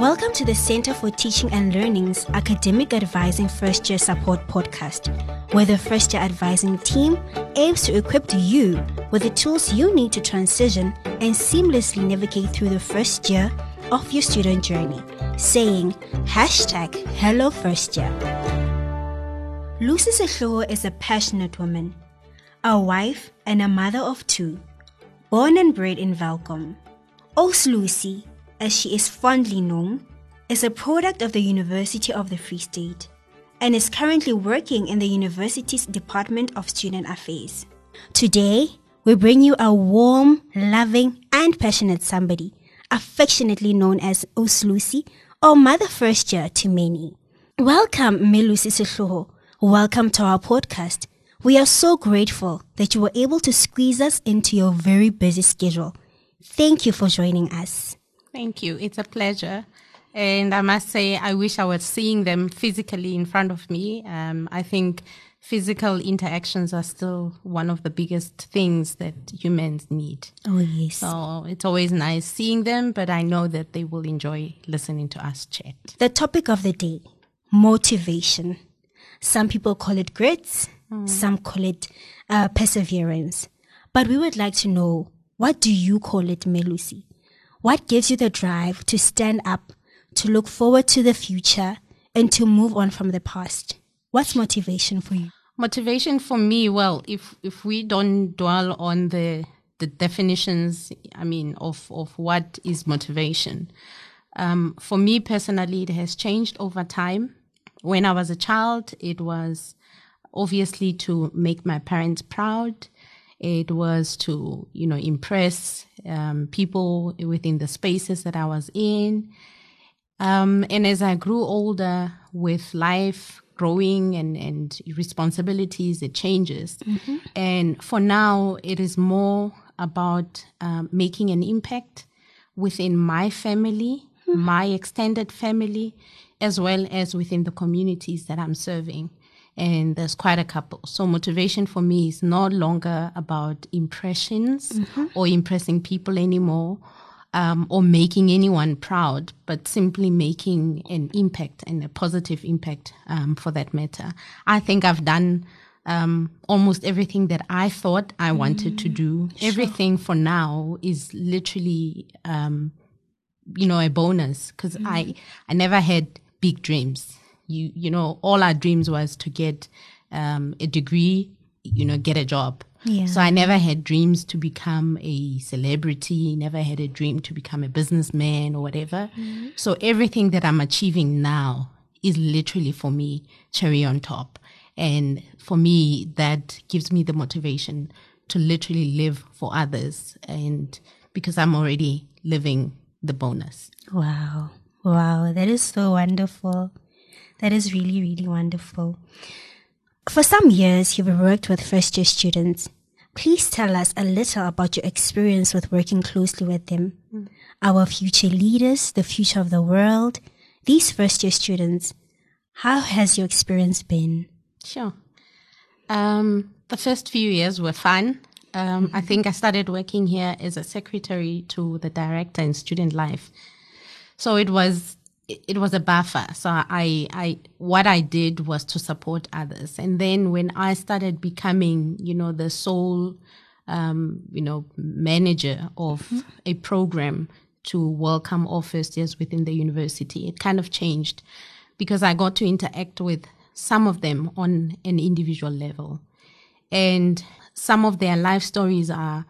Welcome to the Center for Teaching and Learning's Academic Advising First Year Support podcast, where the first year advising team aims to equip you with the tools you need to transition and seamlessly navigate through the first year of your student journey, saying hashtag Hello First Year. Lucy Sehloho is a passionate woman, a wife and a mother of two, born and bred in Welkom. Mme Lucy as she is fondly known, is a product of the University of the Free State and is currently working in the university's Department of Student Affairs. Today, we bring you a warm, loving, and passionate somebody, affectionately known as Mme Lucy or Mother First Year to many. Welcome, Mme Lucy Sehloho. Welcome to our podcast. We are so grateful that you were able to squeeze us into your very busy schedule. Thank you for joining us. Thank you. It's a pleasure. And I must say, I wish I was seeing them physically in front of me. Um, I think physical interactions are still one of the biggest things that humans need. Oh, yes. So it's always nice seeing them, but I know that they will enjoy listening to us chat. The topic of the day motivation. Some people call it grits, mm. some call it uh, perseverance. But we would like to know what do you call it, Mme Lucy? What gives you the drive to stand up, to look forward to the future, and to move on from the past? What's motivation for you? Motivation for me, well, if if we don't dwell on the the definitions, I mean, of of what is motivation, um, for me personally, it has changed over time. When I was a child, it was obviously to make my parents proud. It was to, you know, impress um, people within the spaces that I was in. Um, and as I grew older with life growing and, and responsibilities, it changes. Mm-hmm. And for now, it is more about um, making an impact within my family, mm-hmm. my extended family, as well as within the communities that I'm serving and there's quite a couple. So motivation for me is no longer about impressions mm-hmm. or impressing people anymore. Um, or making anyone proud, but simply making an impact and a positive impact um, for that matter. I think I've done um, almost everything that I thought I wanted mm, to do. Sure. Everything for now is literally, um, you know, a bonus because mm. I I never had big dreams you you know all our dreams was to get um, a degree you know get a job. Yeah. so i never had dreams to become a celebrity never had a dream to become a businessman or whatever. Mm-hmm. so everything that i'm achieving now is literally for me cherry on top. And for me that gives me the motivation to literally live for others and because i'm already living the bonus. Wow. Wow. That is so wonderful that is really, really wonderful. For some years, you've worked with first year students. Please tell us a little about your experience with working closely with them. Mm. Our future leaders, the future of the world, these first year students. How has your experience been? Sure. Um, the first few years were fun. Um, mm-hmm. I think I started working here as a secretary to the director in student life. So it was it was a buffer. So I, I, what I did was to support others. And then when I started becoming, you know, the sole, um, you know, manager of mm-hmm. a program to welcome all first years within the university, it kind of changed because I got to interact with some of them on an individual level. And some of their life stories are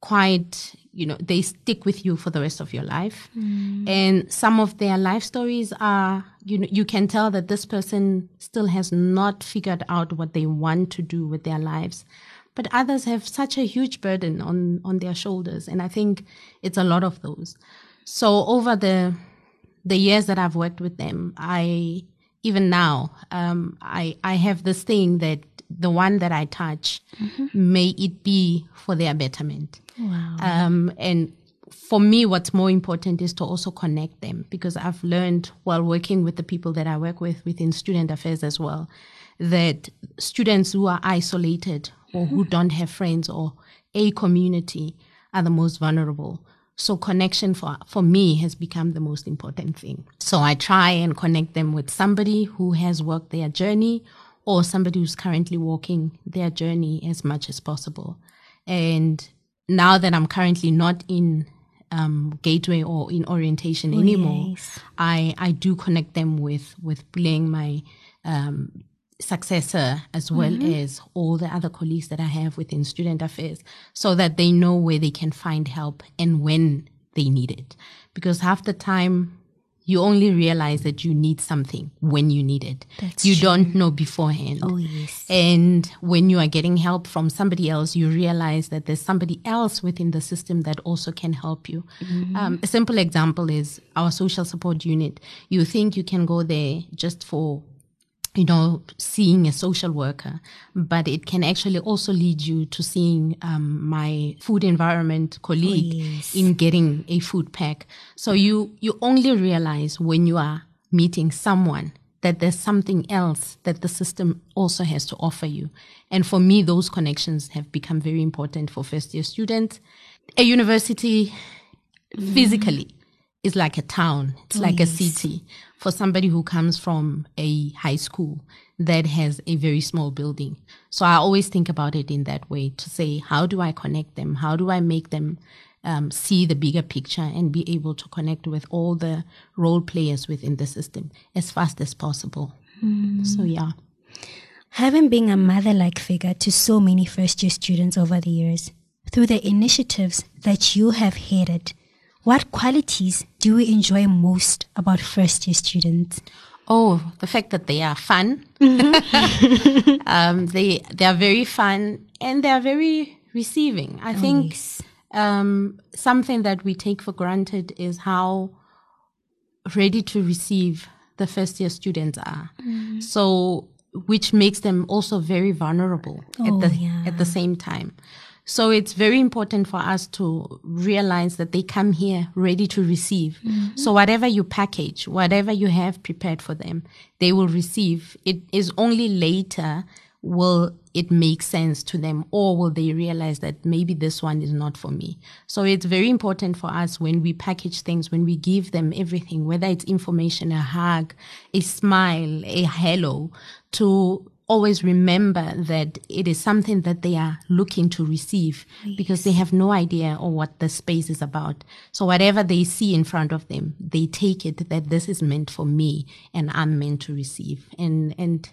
quite you know they stick with you for the rest of your life. Mm. and some of their life stories are you know you can tell that this person still has not figured out what they want to do with their lives. But others have such a huge burden on on their shoulders. And i think it's a lot of those. So over the the years that i've worked with them i even now um, i i have this thing that the one that I touch, mm-hmm. may it be for their betterment. Wow. Um, and for me, what's more important is to also connect them because I've learned while working with the people that I work with within student affairs as well that students who are isolated or who mm-hmm. don't have friends or a community are the most vulnerable. So connection for, for me has become the most important thing. So I try and connect them with somebody who has worked their journey or somebody who's currently walking their journey as much as possible. And now that I'm currently not in um, gateway or in orientation Oh, anymore, yes. I, I do connect them with, with playing my um, successor as well as all the other colleagues that I have within student affairs so that they know where they can find help and when they need it. Because half the time you only realize that you need something when you need it. That's you don't know beforehand. Oh, yes. And when you are getting help from somebody else, you realize that there's somebody else within the system that also can help you. Um, a simple example is our social support unit. You think you can go there just for you know, seeing a social worker, but it can actually also lead you to seeing um, my food environment colleague yes. in getting a food pack. So you you only realize when you are meeting someone that there's something else that the system also has to offer you. And for me, those connections have become very important for first year students. A university physically is like a town. It's like a city for somebody who comes from a high school that has a very small building. So I always think about it in that way to say, how do I connect them? How do I make them um, see the bigger picture and be able to connect with all the role players within the system as fast as possible? So yeah. Having been a mother like figure to so many first year students over the years, through the initiatives that you have headed, what qualities do you enjoy most about first year students? Oh, the fact that they are fun. um, they they are very fun and they are very receiving. I think yes. um, something that we take for granted is how ready to receive the first year students are. So, which makes them also very vulnerable Oh, at the yeah. at the same time. So it's very important for us to realize that they come here ready to receive. Mm-hmm. So whatever you package, whatever you have prepared for them, they will receive. It is only later will it make sense to them or will they realize that maybe this one is not for me. So it's very important for us when we package things, when we give them everything, whether it's information, a hug, a smile, a hello, to always remember that it is something that they are looking to receive because they have no idea of what the space is about. So whatever they see in front of them, they take it that this is meant for me and I'm meant to receive. And, and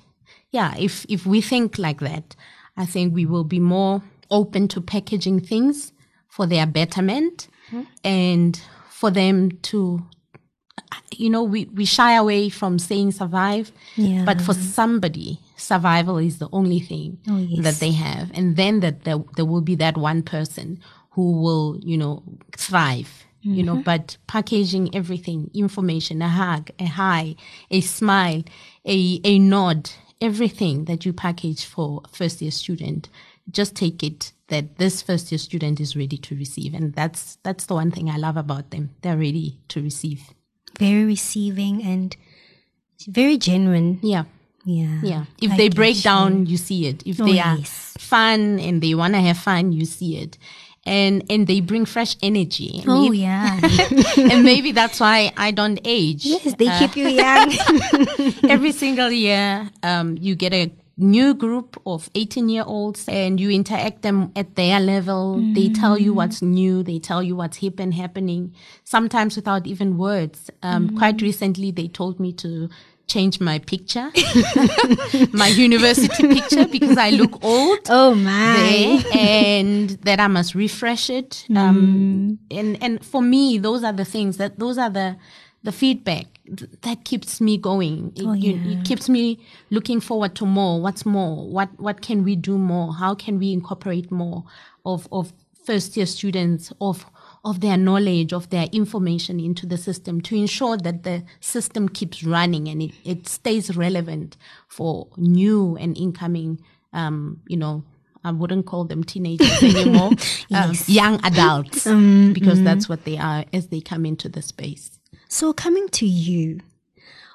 yeah, if, if we think like that, I think we will be more open to packaging things for their betterment mm-hmm. and for them to you know, we, we shy away from saying survive, Yeah. but for somebody, survival is the only thing Oh, yes. that they have. And then that there, there will be that one person who will, you know, thrive, you know, mm-hmm. but packaging everything, information, a hug, a hi, a smile, a, a nod, everything that you package for first year student, just take it that this first year student is ready to receive. And that's, that's the one thing I love about them. They're ready to receive. Very receiving and very genuine. Yeah. Yeah. Yeah. If I they break you. down, you see it. If Oh, they are yes. fun and they want to have fun, you see it. And and they bring fresh energy. And Oh, maybe- yeah. and maybe that's why I don't age. yes, they Uh, keep you young. every single year, um, you get a new group of 18 year olds and you interact them at their level. They tell you what's new. They tell you what's hip and happening, sometimes without even words. Um, Quite recently, they told me to change my picture, my university picture, because I look old oh, my. there and that I must refresh it. Um, and, and for me, those are the things that, those are the, the feedback that keeps me going. It, Oh, yeah. it keeps me looking forward to more. What's more? What, what can we do more? How can we incorporate more of, of first year students, of, of their knowledge, of their information into the system to ensure that the system keeps running and it, it stays relevant for new and incoming, um, you know, I wouldn't call them teenagers anymore, um, young adults, because that's what they are as they come into the space. So, coming to you,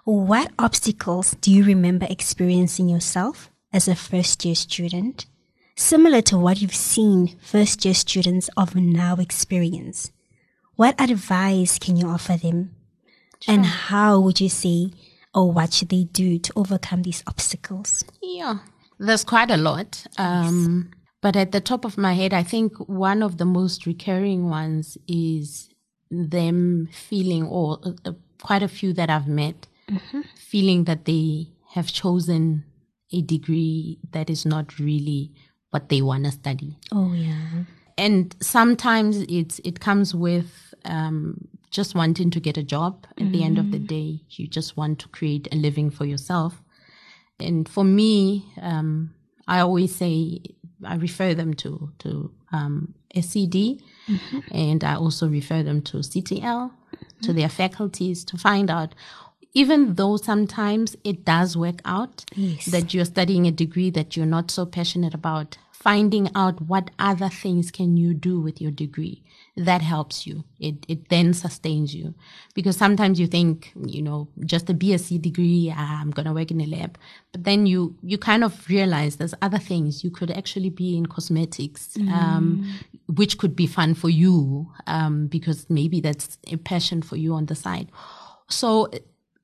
what obstacles do you remember experiencing yourself as a first year student, similar to what you've seen first year students of now experience? what advice can you offer them? And how would you say, or what should they do to overcome these obstacles? Yeah, there's quite a lot. Um, But at the top of my head, I think one of the most recurring ones is them feeling, or uh, uh, quite a few that I've met, feeling that they have chosen a degree that is not really what they want to study. Oh, yeah. And sometimes it's it comes with um, just wanting to get a job. At the end of the day, you just want to create a living for yourself. And for me, um, I always say I refer them to to um, SCD, and I also refer them to CTL, to their faculties to find out. Even though sometimes it does work out Yes. that you're studying a degree that you're not so passionate about, finding out what other things can you do with your degree that helps you. It it then sustains you because sometimes you think you know just a BSc degree ah, I'm gonna work in a lab, but then you you kind of realize there's other things you could actually be in cosmetics, um, which could be fun for you um, because maybe that's a passion for you on the side. So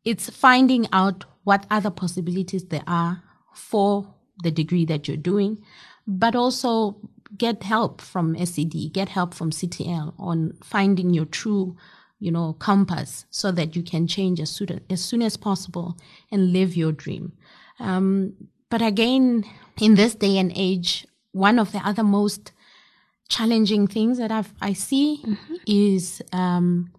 it's finding out what other possibilities there are for the degree that you're doing, but also get help from SCD, get help from CTL on finding your true, you know, compass so that you can change as soon as, soon as possible and live your dream. Um, but again, in this day and age, one of the other most challenging things that I've, I see is um,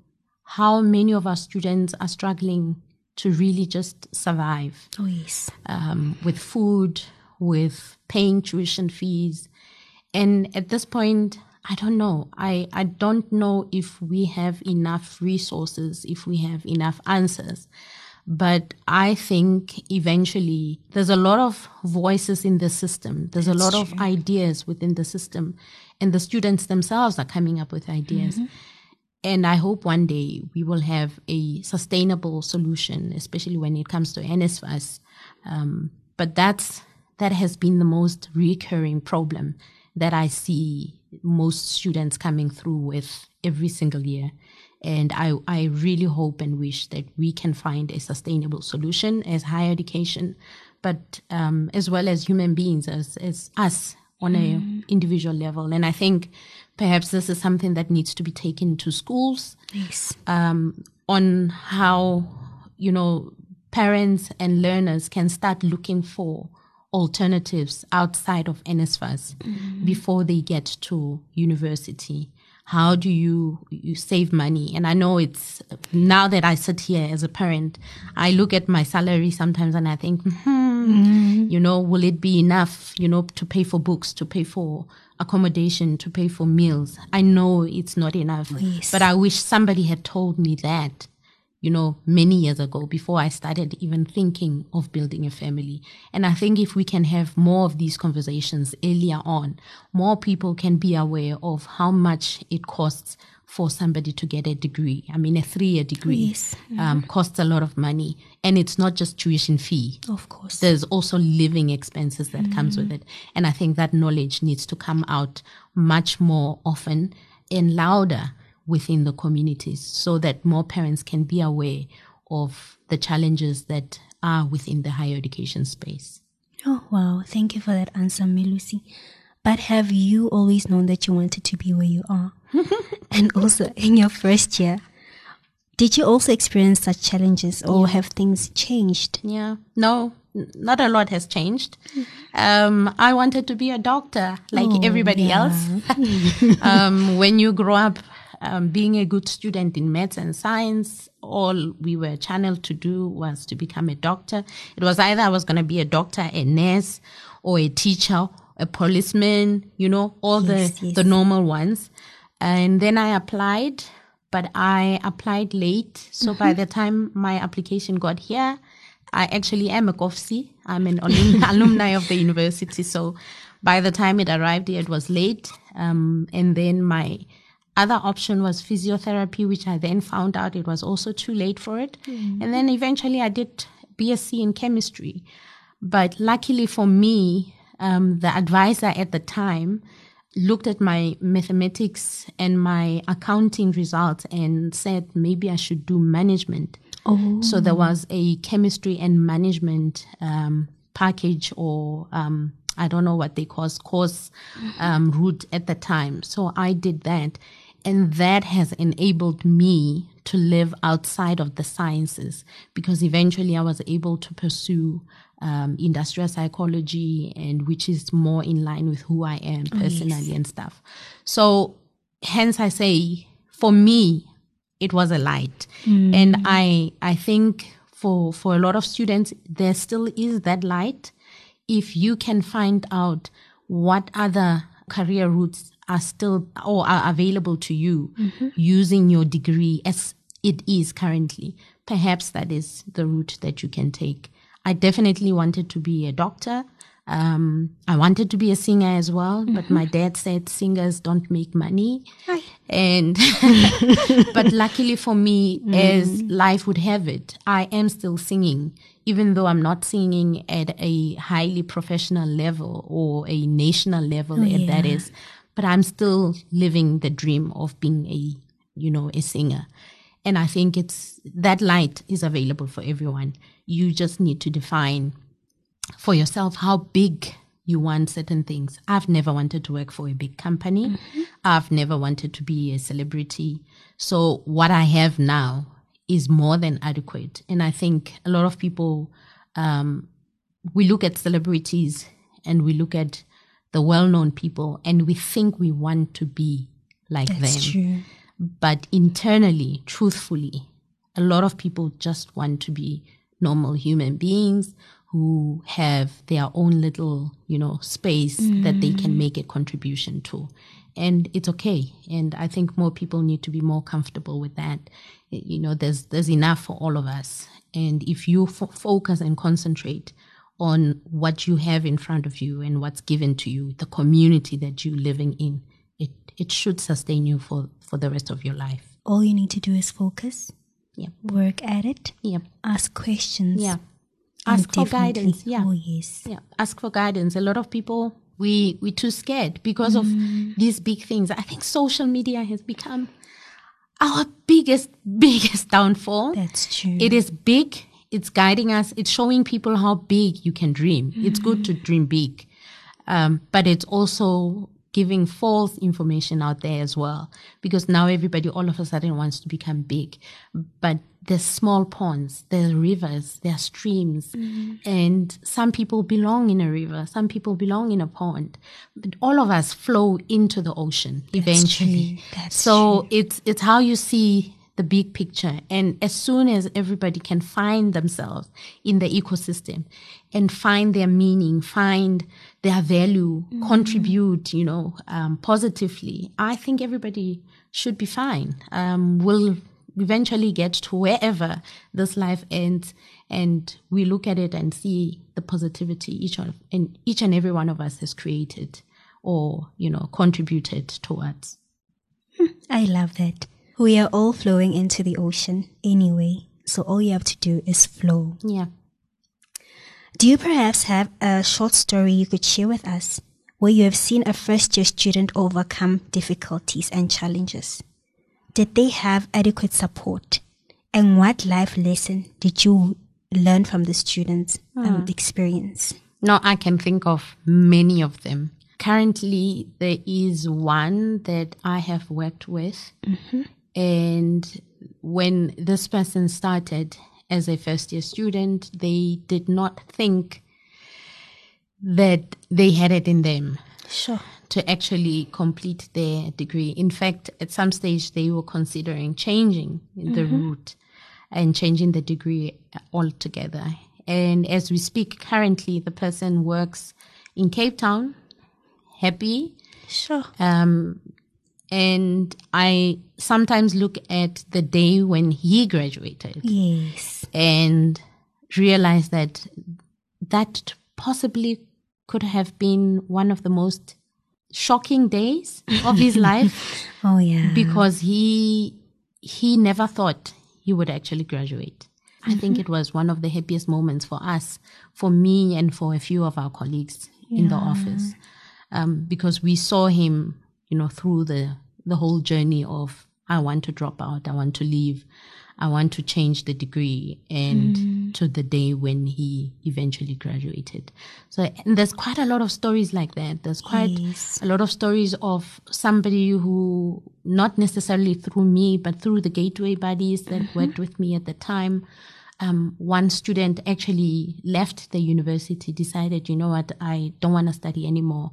how many of our students are struggling to really just survive Oh, yes. um, with food, with paying tuition fees. And at this point, I don't know. I, I don't know if we have enough resources, if we have enough answers. But I think eventually there's a lot of voices in the system. There's a lot of ideas within the system and the students themselves are coming up with ideas. And I hope one day we will have a sustainable solution, especially when it comes to NSFAS. Um, but that's, that has been the most recurring problem that I see most students coming through with every single year. And I, I really hope and wish that we can find a sustainable solution as higher education, but um, as well as human beings, as, as us on a individual level. And I think perhaps this is something that needs to be taken to schools Yes. um, on how you know parents and learners can start looking for alternatives outside of NSFAS before they get to university. How do you you save money? And I know it's now that I sit here as a parent, I look at my salary sometimes and I think, hmm, you know, will it be enough, you know, to pay for books, to pay for accommodation, to pay for meals? I know it's not enough, Yes. but I wish somebody had told me that you know, many years ago before I started even thinking of building a family. And I think if we can have more of these conversations earlier on, more people can be aware of how much it costs for somebody to get a degree. I mean, a three year degree Yes. um, costs a lot of money. And it's not just tuition fee Of course. there's also living expenses that comes with it and i think that knowledge needs to come out much more often and louder within the communities so that more parents can be aware of the challenges that are within the higher education space Oh, wow. Thank you for that answer, Mme Lucy. But have you always known that you wanted to be where you are? and also, in your first year, did you also experience such challenges or have things changed? yeah no not a lot has changed um, i wanted to be a doctor like Oh, everybody yeah. else um, when you grow up um, being a good student in maths and science, all we were channeled to do was to become a doctor. It was either I was going to be a doctor, a nurse, or a teacher, a policeman, you know, all Yes, the, yes. the normal ones. And then I applied, but I applied late. So by Mm-hmm. the time my application got here, I actually am a Kovsie. I'm an alumni of the university. So by the time it arrived here, it was late. Um, and then my other option was physiotherapy, which I then found out it was also too late for it. And then eventually I did BSc in chemistry. But luckily for me, um, the advisor at the time looked at my mathematics and my accounting results and said maybe I should do management. Oh. So there was a chemistry and management um, package or um, I don't know what they call course um, route at the time. So I did that. And that has enabled me to live outside of the sciences because eventually I was able to pursue um, industrial psychology and which is more in line with who I am personally oh, yes. and stuff. So hence I say for me, it was a light. Mm. And I, I think for, for a lot of students, there still is that light. If you can find out what other career routes are still or are available to you mm-hmm. using your degree as it is currently, perhaps that is the route that you can take. I definitely wanted to be a doctor. Um, I wanted to be a singer as well, mm-hmm. but my dad said singers don't make money. Hi. And, but luckily for me, mm. as life would have it, I am still singing, even though I'm not singing at a highly professional level or a national level, oh, yeah. that is, but I'm still living the dream of being a, you know, a singer. And I think it's that light is available for everyone. You just need to define for yourself how big you want certain things. I've never wanted to work for a big company. Mm-hmm. I've never wanted to be a celebrity. So what I have now is more than adequate. And I think a lot of people, um, we look at celebrities and we look at the well-known people and we think we want to be like That's them. True. But internally, truthfully, a lot of people just want to be normal human beings who have their own little, you know, space mm. that they can mm. make a contribution to. And it's okay. And I think more people need to be more comfortable with that. You know, there's, there's enough for all of us. And if you f- focus and concentrate on what you have in front of you and what's given to you, the community that you're living in, it, it should sustain you for, for the rest of your life. All you need to do is focus. Yep. Work at it. Yep. Ask questions. Yeah ask for guidance. Yeah. Oh, yes. Yeah. Ask for guidance. A lot of people, we, we too scared because mm. of these big things. I think social media has become our biggest, biggest downfall. That's true. It is big. It's guiding us. It's showing people how big you can dream. Mm. It's good to dream big. Um, but it's also giving false information out there as well. Because now everybody all of a sudden wants to become big. But there's small ponds there's rivers there are streams. Mm-hmm. and some people belong in a river some people belong in a pond. But all of us flow into the ocean That's eventually. so true. it's it's how you see the big picture. And as soon as everybody can find themselves in the ecosystem and find their meaning, find their value, mm-hmm. contribute, you know, um, positively, I think everybody should be fine. Um, we'll eventually get to wherever this life ends and we look at it and see the positivity each of and each and every one of us has created or you know contributed towards hmm, i love that we are all flowing into the ocean anyway, so all you have to do is flow. Yeah. Do you perhaps have a short story you could share with us where you have seen a first year student overcome difficulties and challenges? Did they have adequate support? And what life lesson did you learn from the students' um, experience? No, I can think of many of them. Currently, there is one that I have worked with, mm-hmm. And when this person started as a first year student, they did not think that they had it in them. Sure. To actually complete their degree. In fact, at some stage, they were considering changing the mm-hmm. route and changing the degree altogether. And as we speak currently, the person works in Cape Town, happy. Sure. Um, and I sometimes look at the day when he graduated. Yes. And realize that that possibly could have been one of the most shocking days of his life. oh yeah. Because he he never thought he would actually graduate. Mm-hmm. I think mm-hmm. it was one of the happiest moments for us, for me and for a few of our colleagues yeah. in the office. um, because we saw him, you know, through the the whole journey of I want to drop out, I want to leave, I want to change the degree, and mm. to the day when he eventually graduated. So there's quite a lot of stories like that. There's quite yes. a lot of stories of somebody who, not necessarily through me, but through the gateway buddies that mm-hmm. worked with me at the time. Um, one student actually left the university, decided, you know what, I don't want to study anymore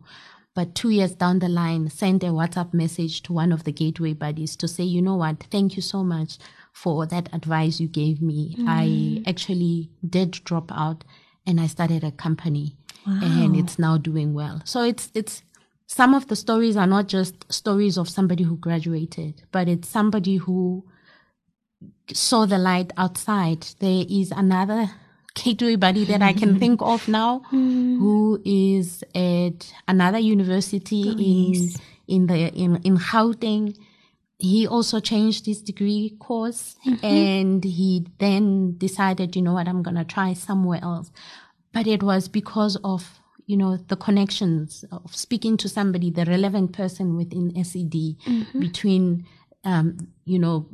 but two years down the line, sent a WhatsApp message to one of the gateway buddies to say, you know what, thank you so much for that advice you gave me. Mm. I actually did drop out and I started a company wow. and it's now doing well. So it's, it's, some of the stories are not just stories of somebody who graduated, but it's somebody who saw the light outside. There is another Gateway buddy that I can think of now, mm. who is at another university oh, in in the in in Gauteng. He also changed his degree course, mm-hmm. and he then decided, you know what, I'm gonna try somewhere else. But it was because of you know the connections of speaking to somebody, the relevant person within SCD, mm-hmm. between um, you know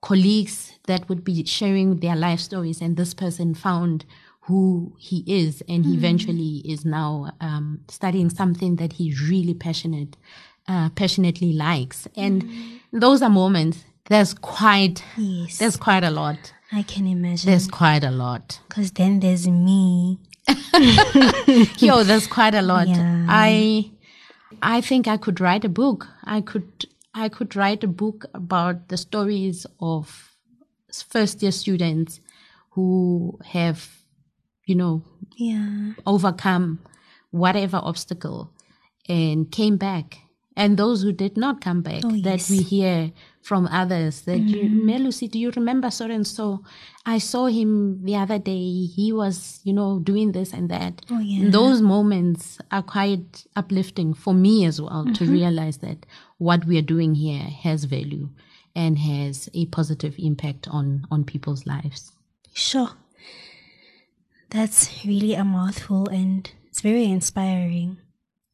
colleagues that would be sharing their life stories and this person found who he is and he mm. eventually is now um, studying something that he really passionate uh, passionately likes and mm. those are moments there's quite yes. there's quite a lot i can imagine there's quite a lot because then there's me yo there's quite a lot yeah. i i think i could write a book i could I could write a book about the stories of first year students who have, you know, yeah. overcome whatever obstacle and came back. And those who did not come back, oh, that we hear from others that mm-hmm. you, Mme Lucy, do you remember so and so? I saw him the other day. He was, you know, doing this and that. Oh, yeah. Those moments are quite uplifting for me as well mm-hmm. to realize that what we are doing here has value and has a positive impact on, on people's lives. Sure. That's really a mouthful and it's very inspiring.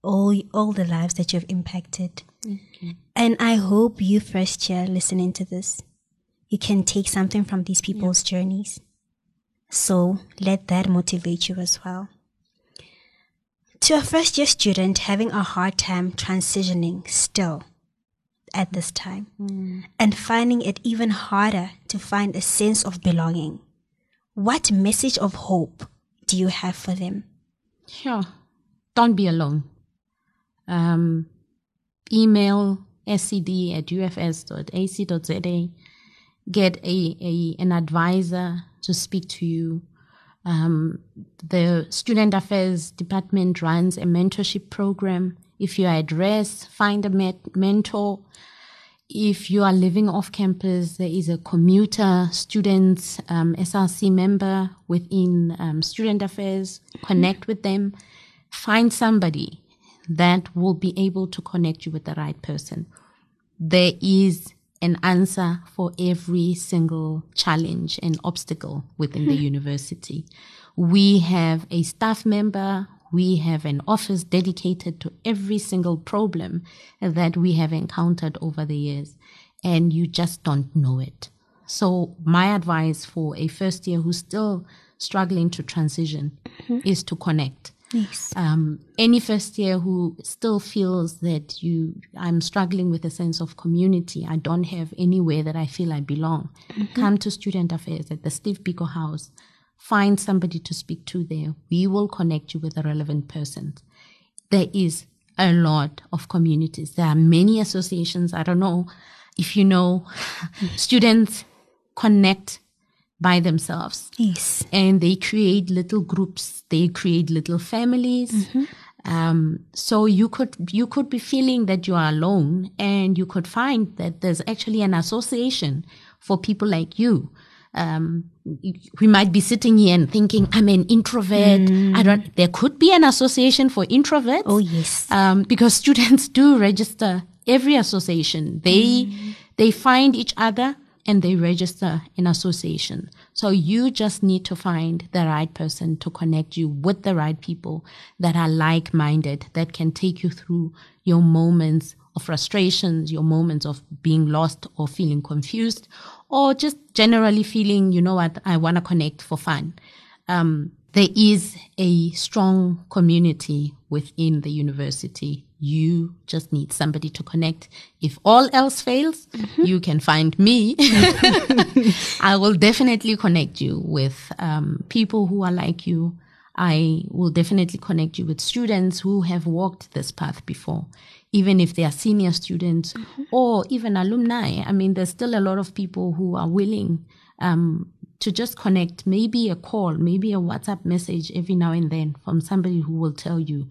All, all the lives that you've impacted. Okay. And I hope you first year listening to this, you can take something from these people's yeah. journeys. So let that motivate you as well. To a first year student having a hard time transitioning still, at this time mm. and finding it even harder to find a sense of belonging. What message of hope do you have for them? Sure. Don't be alone. Um, email scd at ufs.ac.za. Get a, a, an advisor to speak to you. Um, the Student Affairs Department runs a mentorship program if you are at rest, find a met- mentor. If you are living off campus, there is a commuter student um, SRC member within um, Student Affairs. Connect with them. Find somebody that will be able to connect you with the right person. There is an answer for every single challenge and obstacle within the university. We have a staff member we have an office dedicated to every single problem that we have encountered over the years, and you just don't know it. So, my advice for a first year who's still struggling to transition mm-hmm. is to connect. Yes. Um, any first year who still feels that you, I'm struggling with a sense of community, I don't have anywhere that I feel I belong, mm-hmm. come to Student Affairs at the Steve Biko House find somebody to speak to there. We will connect you with a relevant person. There is a lot of communities. There are many associations. I don't know if you know, students connect by themselves. Yes. And they create little groups. They create little families. Mm-hmm. Um, so you could you could be feeling that you are alone, and you could find that there's actually an association for people like you um, we might be sitting here and thinking, I'm an introvert. Mm. I don't, there could be an association for introverts. Oh, yes. Um, because students do register every association. They, mm. they find each other and they register in association. So you just need to find the right person to connect you with the right people that are like minded, that can take you through your moments of frustrations, your moments of being lost or feeling confused, or just generally feeling, you know what, I want to connect for fun. Um, there is a strong community within the university. You just need somebody to connect. If all else fails, mm-hmm. you can find me. I will definitely connect you with um, people who are like you. I will definitely connect you with students who have walked this path before, even if they are senior students mm-hmm. or even alumni. I mean, there's still a lot of people who are willing um, to just connect, maybe a call, maybe a WhatsApp message every now and then from somebody who will tell you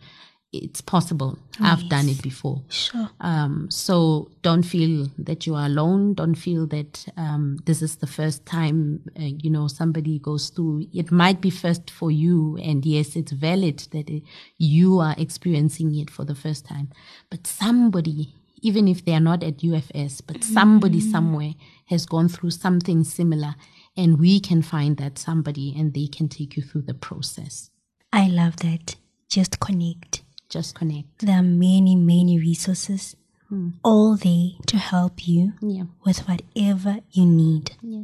it's possible. Oh, I've yes. done it before. Sure. Um, so don't feel that you are alone. Don't feel that um, this is the first time uh, you know somebody goes through. It might be first for you, and yes, it's valid that it, you are experiencing it for the first time. But somebody, even if they are not at UFS, but somebody mm-hmm. somewhere has gone through something similar and we can find that somebody and they can take you through the process. I love that. Just connect. Just connect. There are many, many resources hmm. all there to help you yeah. with whatever you need. Yeah.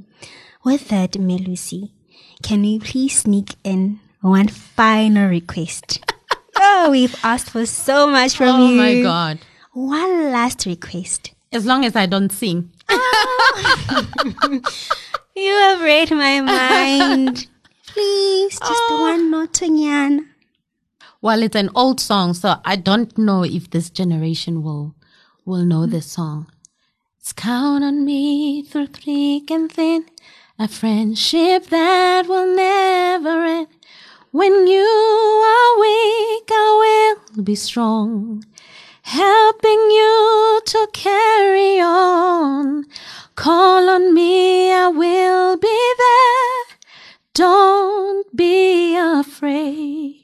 With that, Mme Lucy, can we please sneak in one final request? oh, we've asked for so much from oh you. Oh my God. One last request. As long as I don't sing. Oh. You have read my mind. Please, just oh. one note again. Well, it's an old song, so I don't know if this generation will will know mm. this song. It's count on me through thick and thin, a friendship that will never end. When you are weak, I will be strong, helping you to carry on. Call on me, I will be there. Don't be afraid.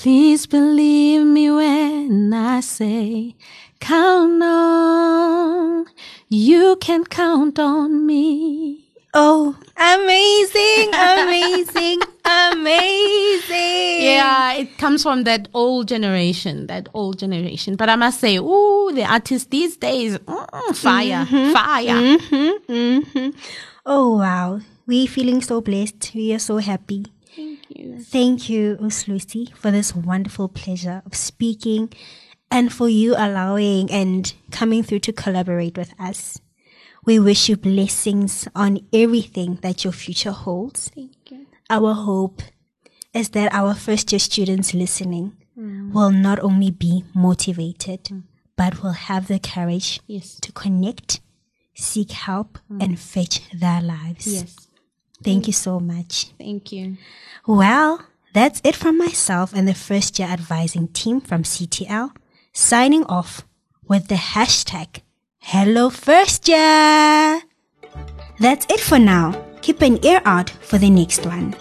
Please believe me when I say, count on. You can count on me. Oh, amazing, amazing, amazing. Yeah, it comes from that old generation, that old generation. But I must say, oh, the artists these days, mm, fire, mm-hmm, fire. Mm-hmm, mm-hmm. Oh, wow. We're feeling so blessed. We are so happy. Thank you. Thank you, Mme Lucy, for this wonderful pleasure of speaking and for you allowing and coming through to collaborate with us. We wish you blessings on everything that your future holds. Thank you. Our hope is that our first year students listening mm. will not only be motivated, mm. but will have the courage yes. to connect, seek help, mm. and fetch their lives. Yes. Thank mm. you so much. Thank you. Well, that's it from myself and the first year advising team from CTL, signing off with the hashtag Hello First Year! That's it for now. Keep an ear out for the next one.